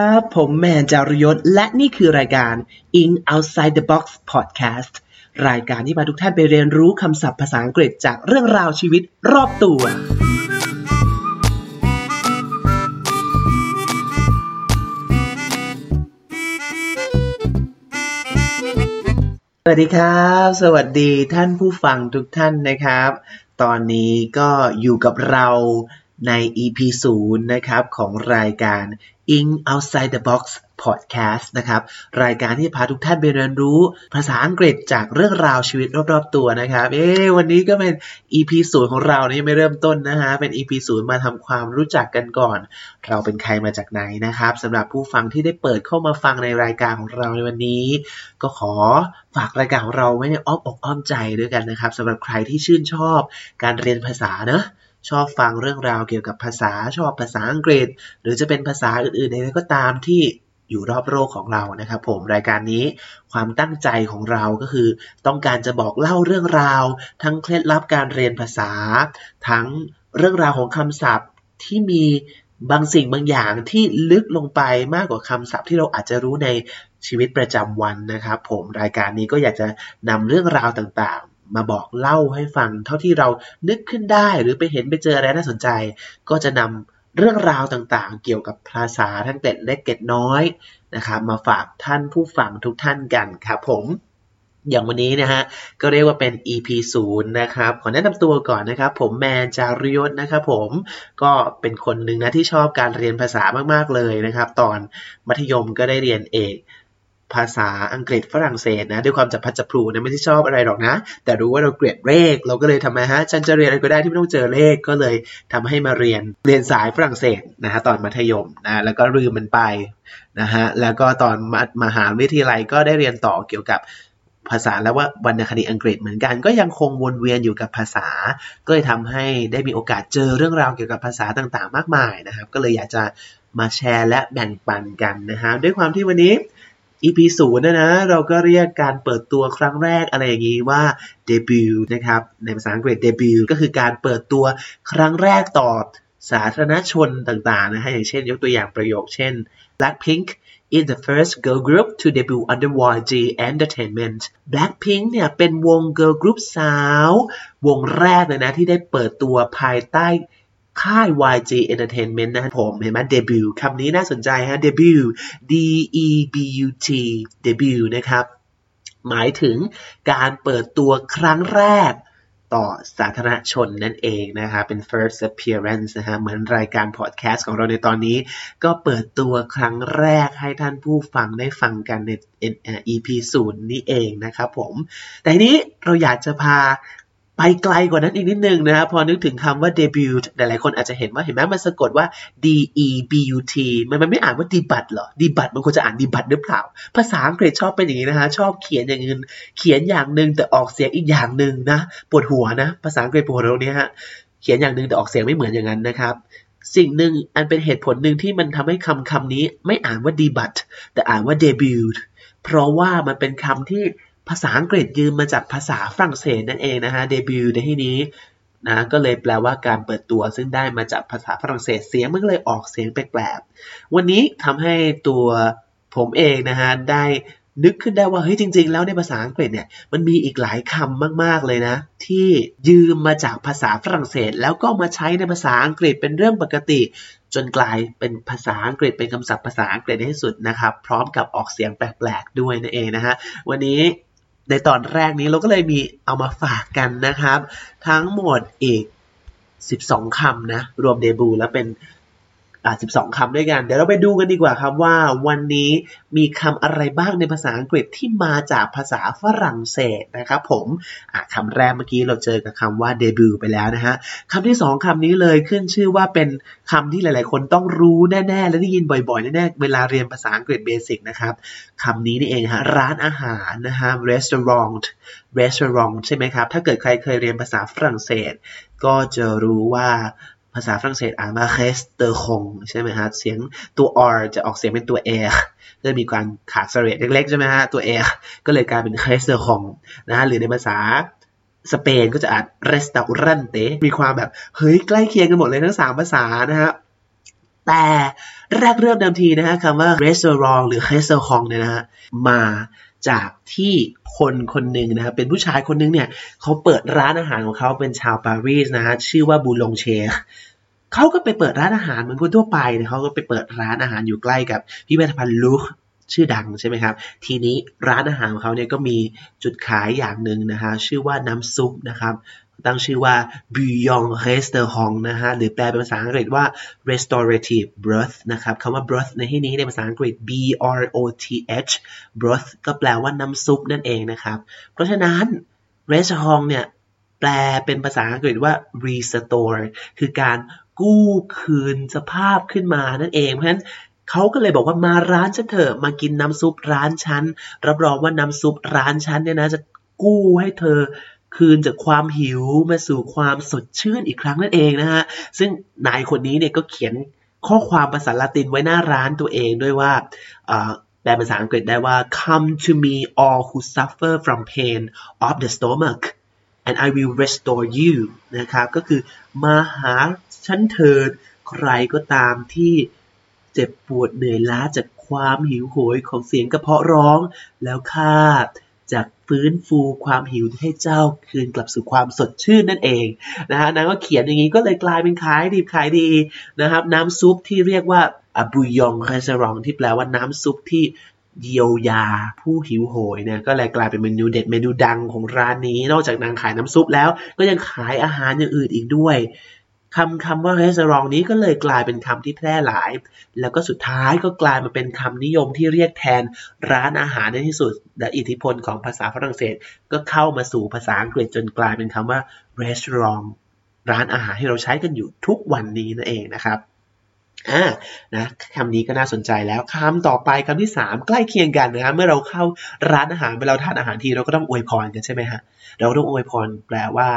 ครับผมแมนจารยศ และนี่คือรายการ In Outside the Box Podcast รายการที่พาทุกท่านไปเรียนรู้คำศัพท์ภาษาอังกฤษจากเรื่องราวชีวิตรอบตัว สวัสดีครับ สวัสดีท่านผู้ฟังทุกท่านนะครับ ตอนนี้ก็อยู่กับเราใน EP 0 นะครับ ของรายการ In Outside the Box Podcast นะครับ รายการที่พาทุกท่านไปเรียนรู้ภาษาอังกฤษจากเรื่องราวชีวิตรอบๆตัวนะครับ เอ๊วันนี้ก็เป็น EP 0ของเรานี่ไม่เริ่มต้นนะฮะ เป็น EP 0มาทำความรู้จักกันก่อน เราเป็นใครมาจากไหนนะครับสำหรับผู้ฟังที่ได้เปิดเข้ามาฟังในรายการของเราในวันนี้ ก็ขอฝากรายการของเราไว้ในอ้อมอกอ้อมใจด้วยกันนะครับสำหรับใครที่ชื่นชอบการเรียนภาษาเนอะ ชอบฟังเรื่องราวเกี่ยวกับภาษาชอบภาษาอังกฤษ หรือจะเป็นภาษาอื่นๆใดก็ตามที่อยู่รอบโลกของเรานะครับผมรายการนี้ความตั้งใจของเราก็คือ ต้องการจะบอกเล่าเรื่องราว ทั้งเคล็ดลับการเรียนภาษา ทั้งเรื่องราวของคำศัพท์ที่มีบางสิ่งบางอย่างที่ลึกลงไปมากกว่าคำศัพท์ที่เราอาจจะรู้ในชีวิตประจำวันนะครับ ผมรายการนี้ก็อยากจะนำเรื่องราวต่างๆ มาบอกเล่าให้ฟัง เท่าที่เรานึกขึ้นได้หรือไปเห็นไปเจออะไรน่าสนใจ ก็จะนำเรื่องราวต่างๆ เกี่ยวกับภาษาทั้งเกร็ดเล็กเกร็ดน้อยนะครับมาฝากท่านผู้ฟังทุกท่านกันครับผมอย่างวันนี้นะฮะก็เรียกว่าเป็น EP 0นะครับขอแนะนำตัวก่อนนะครับ ผมแมนจาริยศนะครับผมก็เป็นคนหนึ่งนะที่ชอบการเรียนภาษามากๆเลยนะครับ ตอนมัธยมก็ได้เรียนเอก ภาษาอังกฤษฝรั่งเศสนะด้วยความจับพัดจับพลูนะไม่ได้ชอบอะไรหรอกนะ แต่รู้ว่าเราเกลียดเลข เราก็เลยทำไมฮะฉันจะเรียนอะไรก็ได้ที่ไม่ต้องเจอเลขก็เลยทำให้มาเรียนเรียนสายฝรั่งเศสนะฮะตอนมัธยมนะแล้วก็ลืมมันไปนะฮะแล้วก็ตอนมหาวิทยาลัยก็ได้เรียนต่อเกี่ยวกับภาษาแล้วว่าวรรณคดีอังกฤษเหมือนกัน ก็ยังคงวนเวียนอยู่กับภาษา ก็เลยทำให้ได้มีโอกาสเจอเรื่องราวเกี่ยวกับภาษาต่างๆ มากมายนะครับ ก็เลยอยากจะมาแชร์และแบ่งปันกันนะฮะด้วยความที่วันนี้ EP ศูนย์นะนะเราก็เรียกการเปิดตัวครั้งแรกอะไรอย่างนี้ว่า debut นะครับในภาษาอังกฤษ debut ก็คือการเปิดตัวครั้งแรกต่อสาธารณชนต่างๆนะฮะอย่างเช่นยกตัวอย่างประโยคเช่น Blackpink is the first girl group to debut under YG Entertainment Blackpink เนี่ยเป็นวง girl group สาว วงแรกเลยนะที่ได้เปิดตัวภายใต้ ค่าย YG Entertainment นะครับผมเห็นไหม debut คำนี้น่าสนใจฮะ debut D E B U T debut นะครับหมายถึงการเปิดตัวครั้งแรกต่อสาธารณชนนั่นเองนะคะเป็น first appearance นะฮะเหมือนรายการพอดแคสต์ของเราในตอนนี้ ก็เปิดตัวครั้งแรกให้ท่านผู้ฟังได้ฟังกันใน EP 0นี้เองนะครับผม แต่นี้เราอยากจะพา ไปไกลกว่านั้นอีกนิดนึงนะครับพอนึกถึงคำว่า debut หลายๆคนอาจจะเห็นว่าเห็นไหมมันสะกดว่า d e b u t มันมันไม่อ่านว่า debut หรอ debut มันควรจะอ่าน debut หรือเปล่า ภาษาอังกฤษชอบเป็นอย่างนี้นะฮะชอบเขียนอย่างอื่นเขียนอย่างหนึ่งแต่ออกเสียงอีกอย่างหนึ่งนะปวดหัวนะ ภาษาอังกฤษปวดหัวตรงนี้ฮะเขียนอย่างหนึ่งแต่ออกเสียงไม่เหมือนอย่างนั้นนะครับสิ่งหนึ่งอันเป็นเหตุผลหนึ่งที่มันทำให้คำคำนี้ไม่อ่านว่า debut แต่อ่านว่า debut เพราะว่ามันเป็นคำที่ ภาษาอังกฤษยืมมาจากภาษาฝรั่งเศสนั่นเองนะฮะเดบิวต์ในที่นี้นะก็เลยแปลว่าการเปิดตัวซึ่งได้มาจากภาษาฝรั่งเศสเสียงมันก็เลยออกเสียงแปลกๆวันนี้ทำให้ตัวผมเองนะฮะได้นึกขึ้นได้ว่าเฮ้ยจริง ๆ แล้วในภาษาอังกฤษเนี่ยมันมีอีกหลายคำมากๆเลยนะ ที่ยืมมาจากภาษาฝรั่งเศส แล้วก็มาใช้ในภาษาอังกฤษเป็นเรื่องปกติ จนกลายเป็นภาษาอังกฤษเป็นคำศัพท์ภาษาอังกฤษในที่สุดนะครับ พร้อมกับออกเสียงแปลกๆด้วยนั่นเองนะฮะวันนี้ ในตอนแรกนี้เราก็เลยมีเอามาฝากกันนะครับ ทั้งหมดอีก 12 คำนะ รวมเดบูแล้วเป็น อ่า12 คำด้วยกัน เดี๋ยวเราไปดูกันดีกว่าครับว่าวันนี้มีคำอะไรบ้างในภาษาอังกฤษที่มาจากภาษาฝรั่งเศสนะครับผมอ่าคำแรกเมื่อกี้เราเจอกับคำว่า debut ไปแล้วนะฮะคำที่ 2คำนี้เลยขึ้นชื่อว่าเป็นคำที่หลาย ๆ คนต้องรู้แน่ ๆ และได้ยินบ่อย ๆ แน่ ๆ เวลาเรียนภาษาอังกฤษเบสิกนะครับคำนี้นี่เองฮะร้านอาหารนะฮะ restaurant restaurant ใช่ไหมครับ ถ้าเกิดใครเคยเรียนภาษาฝรั่งเศส ก็จะรู้ว่า ภาษาฝรั่งเศสอ่านว่า r e s t a u r a n t ใช่ไหมฮะ เสียงตัว r จะออกเสียงเป็นตัว r จะมีการขาดเสระเล็กๆใช่ไหมฮะ ตัว r ก็เลยกลายเป็น r e s t a u r a n t นะฮะ หรือในภาษาสเปนก็จะอ่าน restaurante มีความแบบ เฮ้ย ใกล้เคียงกันหมดเลยทั้ง 3 ภาษานะฮะ แต่แรกเริ่มเดิมทีนะฮะคำว่า restaurant หรือ restaurant เนี่ยนะฮะ มา จากที่คนคนหนึ่งนะครับเป็นผู้ชายคนหนึ่งเนี่ยเขาเปิดร้านอาหารของเขาเป็นชาวปารีสนะฮะชื่อว่าบูลงเชเขาก็ไปเปิดร้านอาหารเหมือนคนทั่วไปเขาก็ไปเปิดร้านอาหารอยู่ใกล้กับพิพิธภัณฑ์ลูฟชื่อดังใช่ไหมครับ ทีนี้ร้านอาหารของเขาเนี่ยก็มีจุดขายอย่างหนึ่งนะฮะชื่อว่าน้ำซุปนะครับ ตั้งชื่อว่า Bouillon Restaurant นะฮะหรือแปลเป็นภาษาอังกฤษว่า restorative broth นะครับคำว่า broth ในที่นี้ในภาษาอังกฤษ B R O T H broth ก็แปลว่าน้ำซุปนั่นเองนะครับ เพราะฉะนั้น restaurant เนี่ยแปลเป็นภาษาอังกฤษว่า restore คือการกู้คืนสภาพขึ้นมานั่นเอง เพราะฉะนั้นเขาก็เลยบอกว่ามาร้านฉันเถอะมากินน้ำซุปร้านฉันรับรองว่าน้ำซุปร้านฉันเนี่ยนะจะกู้ให้เธอ คืนจากความหิวมาสู่ความสดชื่นอีกครั้งนั่นเองนะฮะ ซึ่งนายคนนี้เนี่ยก็เขียนข้อความภาษาละตินไว้หน้าร้านตัวเองด้วยว่าแปลภาษาอังกฤษได้ว่า come to me all who suffer from pain of the stomach and I will restore you นะครับ ก็คือมาหาฉันเถิดใครก็ตามที่เจ็บปวดเหนื่อยล้าจากความหิวโหยของเสียงกระเพาะร้อง แล้วข้า จากฟื้นฟูความหิวให้เจ้าคืนกลับสู่ความสดชื่นนั่นเองนะฮะนางก็เขียนอย่างนี้ก็เลยกลายเป็นขายดีขายดีนะครับน้ำซุปที่เรียกว่าอบุยองคาซารองที่แปลว่าน้ำซุปที่เยียวยาผู้หิวโหยเนี่ยก็เลยกลายเป็นเมนูเด็ดเมนูดังของร้านนี้ นอกจากนางขายน้ำซุปแล้วก็ยังขายอาหารอย่างอื่นอีกด้วย คำคำว่าเรสรองนี้ก็เลยกลายเป็นคำที่แพร่หลาย แล้วก็สุดท้ายก็กลายมาเป็นคำนิยมที่เรียกแทนร้านอาหารในที่สุด และอิทธิพลของภาษาฝรั่งเศส ก็เข้ามาสู่ภาษาอังกฤษจนกลายเป็นคำว่า restaurant ร้านอาหารที่เราใช้กันอยู่ทุกวันนี้นั่นเองนะครับอ่านะคำนี้ก็น่าสนใจแล้วคำต่อไปคำที่ 3 ใกล้เคียงกันนะครับเมื่อเราเข้าร้านอาหารเวลาทานอาหารทีเราก็ต้องอวยพรกันใช่ไหมฮะเราต้องอวยพรแปลว่า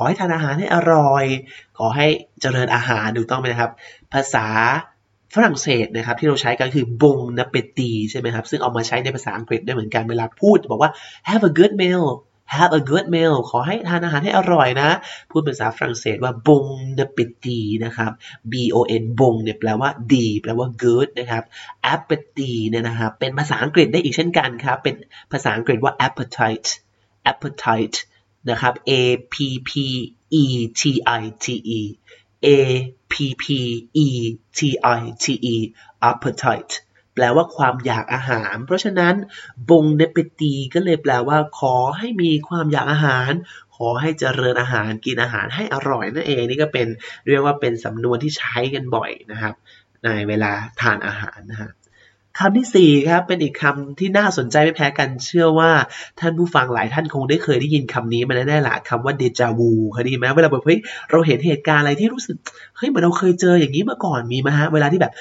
ขอให้ทานอาหารให้อร่อย ขอให้เจริญอาหารถูกต้องไหมนะครับ ภาษาฝรั่งเศสนะครับที่เราใช้กันคือบงนเปตีใช่ไหมครับ ซึ่งเอามาใช้ในภาษาอังกฤษได้เหมือนกันเวลาพูด บอกว่า have a good meal have a good meal ขอให้ทานอาหารให้อร่อยนะ พูดภาษาฝรั่งเศสว่าบงนเปตีนะครับ b o n บงเนี่ยแปลว่าดี แปลว่า good นะครับ appetite เนี่ยนะครับเป็นภาษาอังกฤษได้อีกเช่นกันครับ เป็นภาษาอังกฤษว่า appetite appetite นะครับ A P P E T I T E A P P E T I T E appetite แปลว่าความอยากอาหาร เพราะฉะนั้นบงเนปตีก็เลยแปลว่า ขอให้มีความอยากอาหาร ขอให้เจริญอาหารกินอาหารให้อร่อยนั่นเองนี่ก็เป็นเรียกว่าเป็นสำนวนที่ใช้กันบ่อยนะครับ ในเวลาทานอาหารนะฮะ คำที่สี่ครับ เป็นอีกคำที่น่าสนใจไม่แพ้กันเชื่อว่าท่านผู้ฟังหลายท่านคงได้เคยได้ยินคำนี้มาแน่ๆแหละคำว่าเดจาวูเคยได้ยินไหมเวลาแบบเฮ้ยเราเห็นเหตุการณ์อะไรที่รู้สึกเฮ้ยเหมือนเราเคยเจออย่างนี้มาก่อนมีไหมฮะเวลาที่แบบ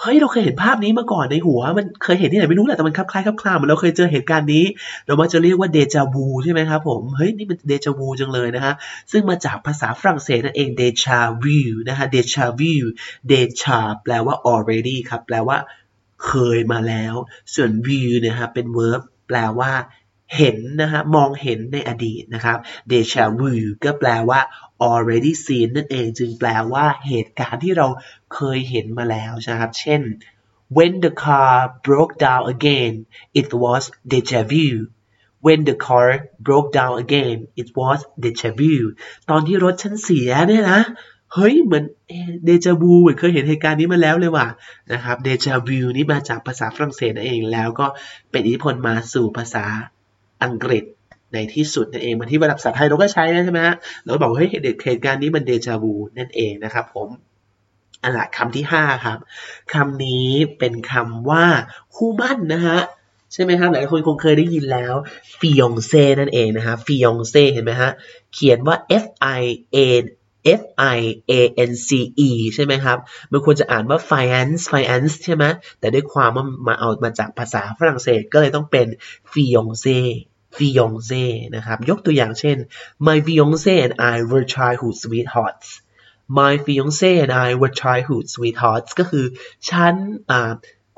เฮ้ยเราเคยเห็นภาพนี้มาก่อนในหัว มันเคยเห็นที่ไหนไม่รู้แหละแต่มันคลับคล้ายคลับคลาเหมือนเราเคยเจอเหตุการณ์นี้ เรามาจะเรียกว่าเดจาวูใช่ไหมครับผมเฮ้ยนี่มันเดจาวูจังเลยนะฮะซึ่งมาจากภาษาฝรั่งเศสนั่นเองเดชาวิวนะฮะเดชาวิวเดชาแปลว่า already ครับแปลว่า เคยมาแล้ว ส่วน view นี่ยครับเป็น verb แปลว่า เห็นนะฮะมองเห็นในอดีตนะครับ deja vu ก็แปลว่า already seen นั่นเองจึงแปลว่าเหตุการณ์ที่เราเคยเห็นมาแล้วนะครับ เช่น when the car broke down again it was deja vu when the car broke down again it was deja vu ตอนที่รถฉันเสียเนี่ยนะ เฮ้ยเหมือนเดจาวูเหมือนเคยเห็นเหตุการณ์นี้มาแล้วเลยว่ะนะครับเดจาวูนี่มาจากภาษาฝรั่งเศสนั่นเองแล้วก็เป็นอิทธิพลมาสู่ภาษาอังกฤษในที่สุดนั่นเองมันที่ระดับภาษาไทยเราก็ใช้นะใช่ไหมฮะเราบอกเฮ้ยเหตุการณ์นี้มันเดจาวูนั่นเองนะครับผมอันละคำที่ 5 ครับคำนี้เป็นคำว่าคู่มั่นนะฮะใช่ไหมครับหลายคนคงเคยได้ยินแล้วฟิยองเซ่นั่นเองนะฮะฟิยองเซ่เห็นไหมฮะเขียนว่า F I A F I A N C E ใช่ไหมครับ มันควรจะอ่านว่า finance finance ใช่ไหม แต่ด้วยความว่ามาเอามาจากภาษาฝรั่งเศสก็เลยต้องเป็น fiancé fiancé นะครับ ยกตัวอย่างเช่น my fiancé and I were childhood sweethearts my fiancé and I were childhood sweethearts ก็คือฉัน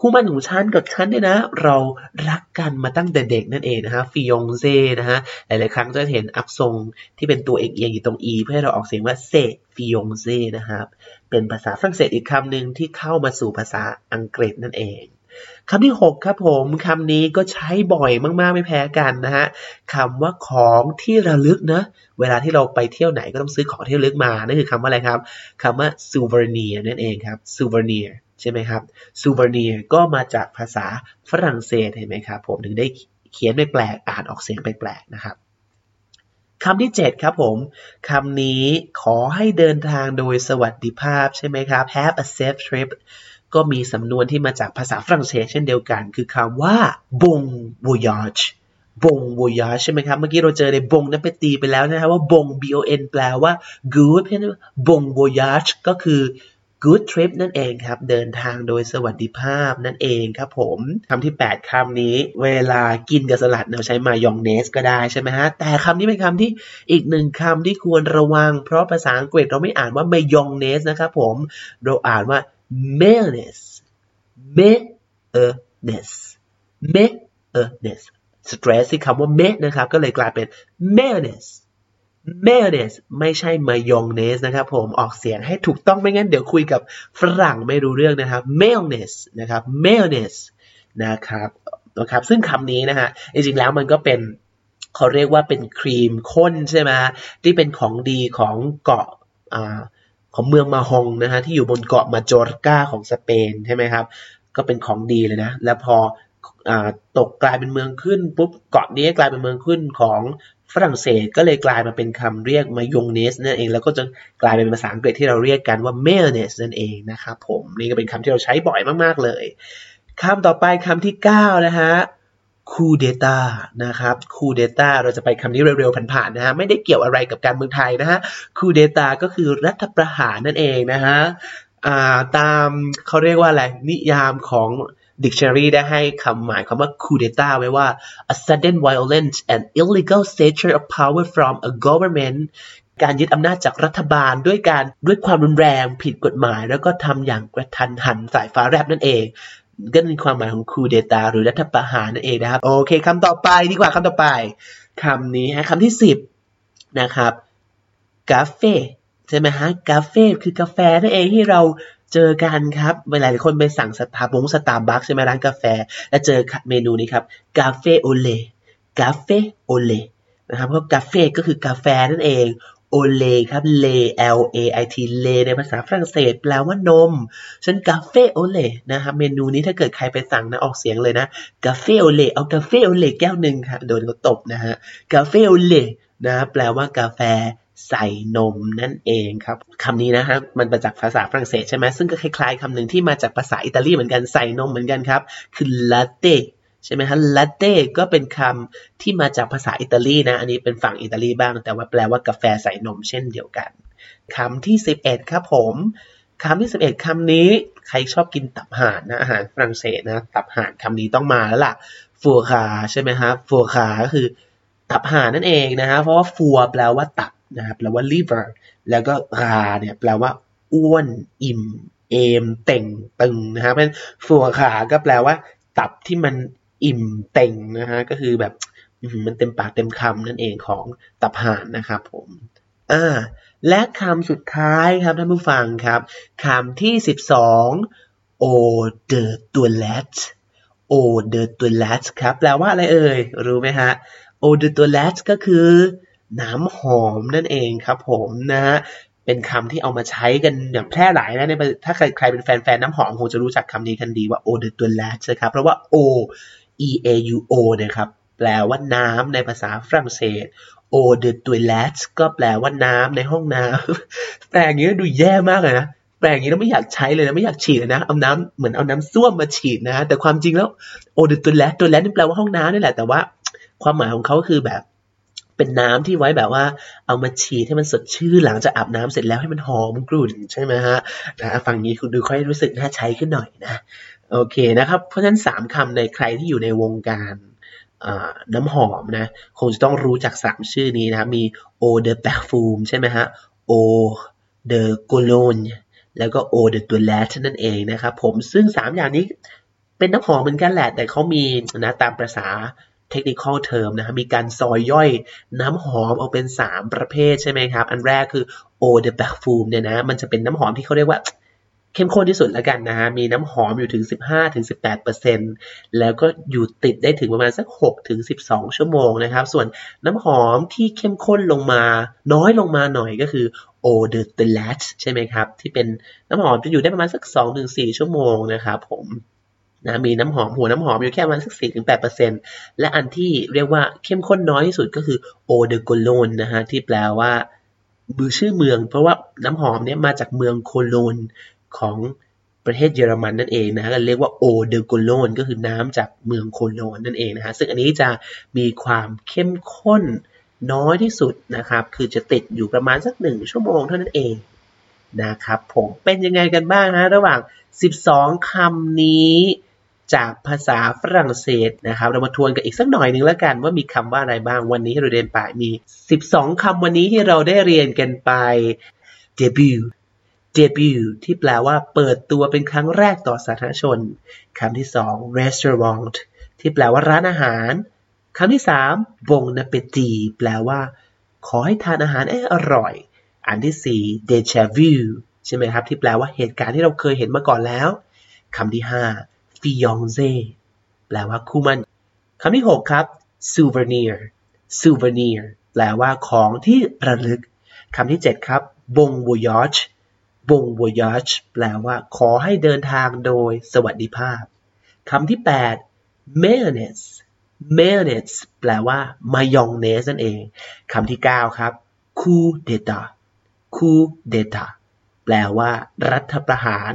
คู่มั่นของฉันกับฉันเนี่ยนะ เรารักกันมาตั้งแต่เด็กนั่นเองนะฮะฟิยงเซนะฮะหลายๆครั้งจะเห็นอักษรที่เป็นตัวเอียงอยู่ตรง e เพื่อให้เราออกเสียงว่าเซฟิยงเซนะครับเป็นภาษาฝรั่งเศสอีกคำหนึ่งที่เข้ามาสู่ภาษาอังกฤษนั่นเองคำที่ 6 ครับผม คำนี้ก็ใช้บ่อยมาก ๆ ไม่แพ้กันนะฮะคำว่าของที่ระลึกนะ เวลาที่เราไปเที่ยวไหนก็ต้องซื้อของที่ระลึกมา นั่นคือคำว่าอะไรครับคำว่า souvenir นั่นเองครับ souvenir ใช่ไหมครับ souvenir ก็มาจากภาษาฝรั่งเศสเห็นไหมครับผมถึงได้เขียนไปแปลกอ่านออกเสียงแปลกๆนะครับคำที่ 7 ครับผมคำนี้ขอให้เดินทางโดยสวัสดิภาพใช่ไหมครับ have a safe trip ก็มีสำนวนที่มาจากภาษาฝรั่งเศสเช่นเดียวกัน คือคำว่า bon voyage bon voyage ใช่ไหมครับ เมื่อกี้เราเจอในบงนั้นไปตีไปแล้วนะครับว่าบง b o n แปลว่า good เพราะนั้น bon voyage ก็คือ good trip นั่นเองครับ เดินทางโดยสวัสดิภาพนั่นเองครับผมคำที่ 8คำนี้ เวลากินกับสลัดเราใช้มายองเนสก็ได้ใช่ไหมฮะ แต่คำนี้เป็นคำที่อีกหนึ่งคำที่ควรระวัง เพราะภาษาอังกฤษเราไม่อ่านว่ามายองเนสนะครับผม เราอ่านว่า mayonnaise mayonnaise mayonnaise stress ที่คำว่า may นะครับ ก็เลยกลายเป็น mayonnaise mayonnaise ไม่ใช่มายองเนสนะครับผมออกเสียงให้ถูกต้องไม่งั้นเดี๋ยวคุยกับฝรั่งไม่รู้เรื่องนะครับ mayonnaise นะครับ mayonnaise นะครับนะครับซึ่งคำนี้นะฮะจริงๆแล้วมันก็เป็นเขาเรียกว่าเป็นครีมข้นใช่ไหมที่เป็นของดีของเกาะอ่าของเมืองมาฮองนะฮะที่อยู่บนเกาะมาโจรกาของสเปนใช่ไหมครับก็เป็นของดีเลยนะ แล้วพออตกกลายเป็นเมืองขึ้นปุ๊บเกาะนี้กลายเป็นเมืองขึ้นของ ฝรั่งเศสก็เลยกลายมาเป็นคำเรียกมายองเนสนั่นเอง แล้วก็จะกลายเป็นภาษาอังกฤษที่เราเรียกกันว่าเมลเนสนั่นเองนะครับผมนี่ก็เป็นคำที่เราใช้บ่อยมากๆเลยคำต่อไปคำที่ 9 นะฮะคูเดต้านะครับคูเดต้าเราจะไปคำนี้เร็วๆผ่านๆนะฮะไม่ได้เกี่ยวอะไรกับการเมืองไทยนะฮะคูเดต้าก็คือรัฐประหารนั่นเองนะฮะตามเขาเรียกว่าอะไรนิยามของ Dictionary ได้ให้คำหมายคำว่า coup d'etat ไว้ว่า a sudden violent and illegal seizure of power from a government การยึดอำนาจจากรัฐบาลด้วยการด้วยความรุนแรงผิดกฎหมาย แล้วก็ทำอย่างกระทันหันสายฟ้าแลบนั่นเองก็มีความหมายของคูเดตาหรือรัฐประหารนั่นเองนะครับ โอเคคำต่อไปดีกว่าคำต่อไปคำนี้ฮะคำที่สิบนะครับกาเฟ่ใช่ไหมฮะกาเฟ่คือกาแฟนั่นเองที่เรา เจอกันครับเวลาหลายคนไปสั่งสตาร์บงสตาร์บัคใช่ไหมร้านกาแฟ แล้วเจอเมนูนี้ครับกาเฟโอเลกาเฟโอเลนะครับเพราะกาเฟ่ก็คือกาแฟนั่นเองโอเลครับเล L A I T เลในภาษาฝรั่งเศสแปลว่านมฉันกาเฟโอเลนะครับเมนูนี้ถ้าเกิดใครไปสั่งนะออกเสียงเลยนะกาเฟโอเลเอากาเฟโอเลแก้วหนึ่งครับโดนเขาตบนะฮะกาเฟโอเลนะแปลว่ากาแฟ ใส่นมนั่นเองครับคำนี้นะครับมันมาจากภาษาฝรั่งเศสใช่ไหมซึ่งก็คล้ายๆคำหนึ่งที่มาจากภาษาอิตาลีเหมือนกันใส่นมเหมือนกันครับ คือลาเต้ใช่ไหมฮะลาเต้ก็เป็นคำที่มาจากภาษาอิตาลีนะ อันนี้เป็นฝั่งอิตาลีบ้าง แต่ว่าแปลว่ากาแฟใส่นมเช่นเดียวกันคำที่ 11 ครับผมคำที่ 11 คำนี้ ใครชอบกินตับห่านนะอาหารฝรั่งเศสนะตับห่านคำนี้ต้องมาแล้วล่ะฟัวคาใช่ไหมฮะฟัวคาก็คือตับห่านนั่นเองนะฮะเพราะว่าฟัวแปลว่าตับ นะครับแปลว่า liver แล้วก็ราเนี่ยแปลว่าอ้วนอิ่ม เอม เต่งตึงนะครับเป็นฟัวขาก็แปลว่า ตับที่มันอิ่มเต่งนะฮะก็คือแบบมันเต็มปากเต็มคำนั่นเองของตับห่านนะครับผมอ่าและคำสุดท้ายครับท่านผู้ฟังครับคำที่ 12 o de toilette o de toilet ครับแปลว่าอะไรเอ่ย รู้ไหมฮะ o de toilet ก็คือ น้ำหอมนั่นเองครับผมนะฮะเป็นคำที่เอามาใช้กันอย่างแพร่หลายนะในถ้าใครใครเป็นแฟนๆน้ำหอมคงจะรู้จักคำนี้กันดีว่า o de toilette นะครับ เพราะว่า o e a u o นะครับแปลว่าน้ำในภาษาฝรั่งเศส o de toilette ก็แปลว่าน้ำในห้องน้ำแปลอย่างนี้ดูแย่มากเลยนะแปลอย่างนี้เราไม่อยากใช้เลยนะไม่อยากฉีดนะเอาน้ำเหมือนเอาน้ำส้วมมาฉีดนะแต่ความจริงแล้ว o de toilette toilette นี่แปลว่าห้องน้ำนี่แหละแต่ว่า ความหมายของเขาคือแบบ เป็นน้ำที่ไว้แบบว่า เอามาฉีดให้มันสดชื่นหลังจากอาบน้ำเสร็จแล้วให้มันหอมกรุ่นใช่ไหมฮะนะฟังนี้คุณดูค่อยรู้สึกน่าใช้ขึ้นหน่อยนะโอเคนะครับเพราะฉะนั้นสามคำในใครที่อยู่ในวงการน้ำหอมนะคงจะต้องรู้จักสามชื่อนี้นะมี eau de parfum ใช่ไหมฮะ eau de cologne แล้วก็ eau de toilette นั่นเองนะครับผมซึ่งสามอย่างนี้เป็นน้ำหอมเหมือนกันแหละ แต่เขามีนะตามภาษา technical term นะมีการซอยย่อยน้ำหอมออกเป็น 3 ประเภทใช่ไหมครับ อันแรกคือ eau de parfum เนี่ยนะ มันจะเป็นน้ำหอมที่เขาเรียกว่าเข้มข้นที่สุดแล้วกันนะฮะ มีน้ำหอมอยู่ถึง 15-18%แล้วก็อยู่ติดได้ถึงประมาณสัก 6-12 ชั่วโมงนะครับ ส่วนน้ำหอมที่เข้มข้นลงมาน้อยลงมาหน่อยก็คือ eau de toilette ใช่ไหมครับ ที่เป็นน้ำหอมจะอยู่ได้ประมาณสัก 2-4 ชั่วโมงนะครับผม นะมีน้ำหอมหัวน้ำหอมอยู่แค่ประมาณสักสี่ถึงแปดเปอร์เซ็นและอันที่เรียกว่าเข้มข้นน้อยที่สุดก็คือโอเดโกโลนนะฮะที่แปลว่ามือชื่อเมือง เพราะว่าน้ำหอมเนี้ยมาจากเมืองโคโลนของประเทศเยอรมันนั่นเองนะฮะเรียกว่าโอเดโกโลนก็คือน้ำจากเมืองโคโลนนั่นเองนะฮะซึ่งอันนี้จะมีความเข้มข้นน้อยที่สุดนะครับ คือจะติดอยู่ประมาณสักหนึ่งชั่วโมงเท่านั้นเองนะครับผมเป็นยังไงกันบ้างนะระหว่าง 12คำนี้ จากภาษาฝรั่งเศสนะครับเรามาทวนกันอีกสักหน่อยหนึ่งแล้วกันว่ามีคำว่าอะไรบ้างวันนี้เราเรียนไปมี 12 คำวันนี้ที่เราได้เรียนกันไป debut debut ที่แปลว่าเปิดตัวเป็นครั้งแรกต่อสาธารณชนคำที่สอง restaurant ที่แปลว่าร้านอาหารคำที่สาม bon appetit แปลว่า ขอให้ทานอาหารอร่อย อันที่สี่ déjà vu ใช่ไหมครับ ที่แปลว่าเหตุการณ์ที่เราเคยเห็นมาก่อนแล้วคำที่ห้า fiancé แปลว่าคู่มั่นคำที่ 6 ครับ souvenir souvenir แปลว่าของที่ระลึกคำที่ 7 ครับ bon voyage bon voyage แปลว่าขอให้เดินทางโดยสวัสดิภาพคำที่ 8 mayonnaise mayonnaise แปลว่ามายองเนสนั่นเองคำที่ 9 ครับ coup d'état coup d'état แปลว่ารัฐประหาร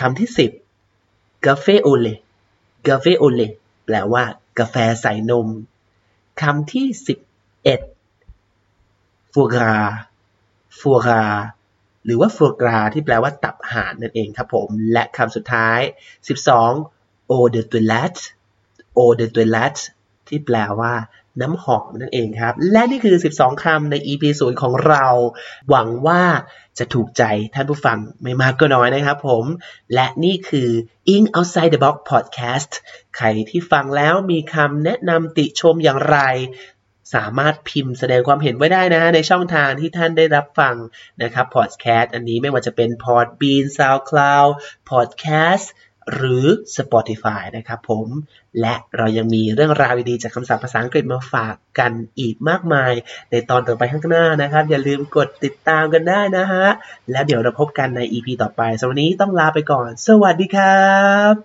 คำที่ 10 กาเฟโอเลกาเฟโอเลแปลว่ากาแฟใส่นมคำที่สิบเอ็ดฟัวกราฟัวกราหรือว่าฟัวกราที่แปลว่าตับห่านนั่นเองครับผม และคำสุดท้าย 12 o de toilette o de toilette ที่แปลว่า น้ำหอมนั่นเองครับ และนี่คือ 12 คำใน EP 0ของเรา หวังว่าจะถูกใจท่านผู้ฟังไม่มากก็น้อยนะครับผม และนี่คือ In Outside the Box Podcast ใครที่ฟังแล้วมีคำแนะนำติชมอย่างไร สามารถพิมพ์แสดงความเห็นไว้ได้นะในช่องทางที่ท่านได้รับฟังนะครับ Podcast อันนี้ไม่ว่าจะเป็น Podbean SoundCloud Podcast หรือ Spotify นะครับผม และเรายังมีเรื่องราวดีๆ จากคำศัพท์ภาษาอังกฤษมาฝากกันอีกมากมาย ในตอนต่อไปข้างหน้านะครับ อย่าลืมกดติดตามกันได้นะฮะ แล้วเดี๋ยวเราพบกันใน EP ต่อไปสำหรับวันนี้ต้องลาไปก่อน สวัสดีครับ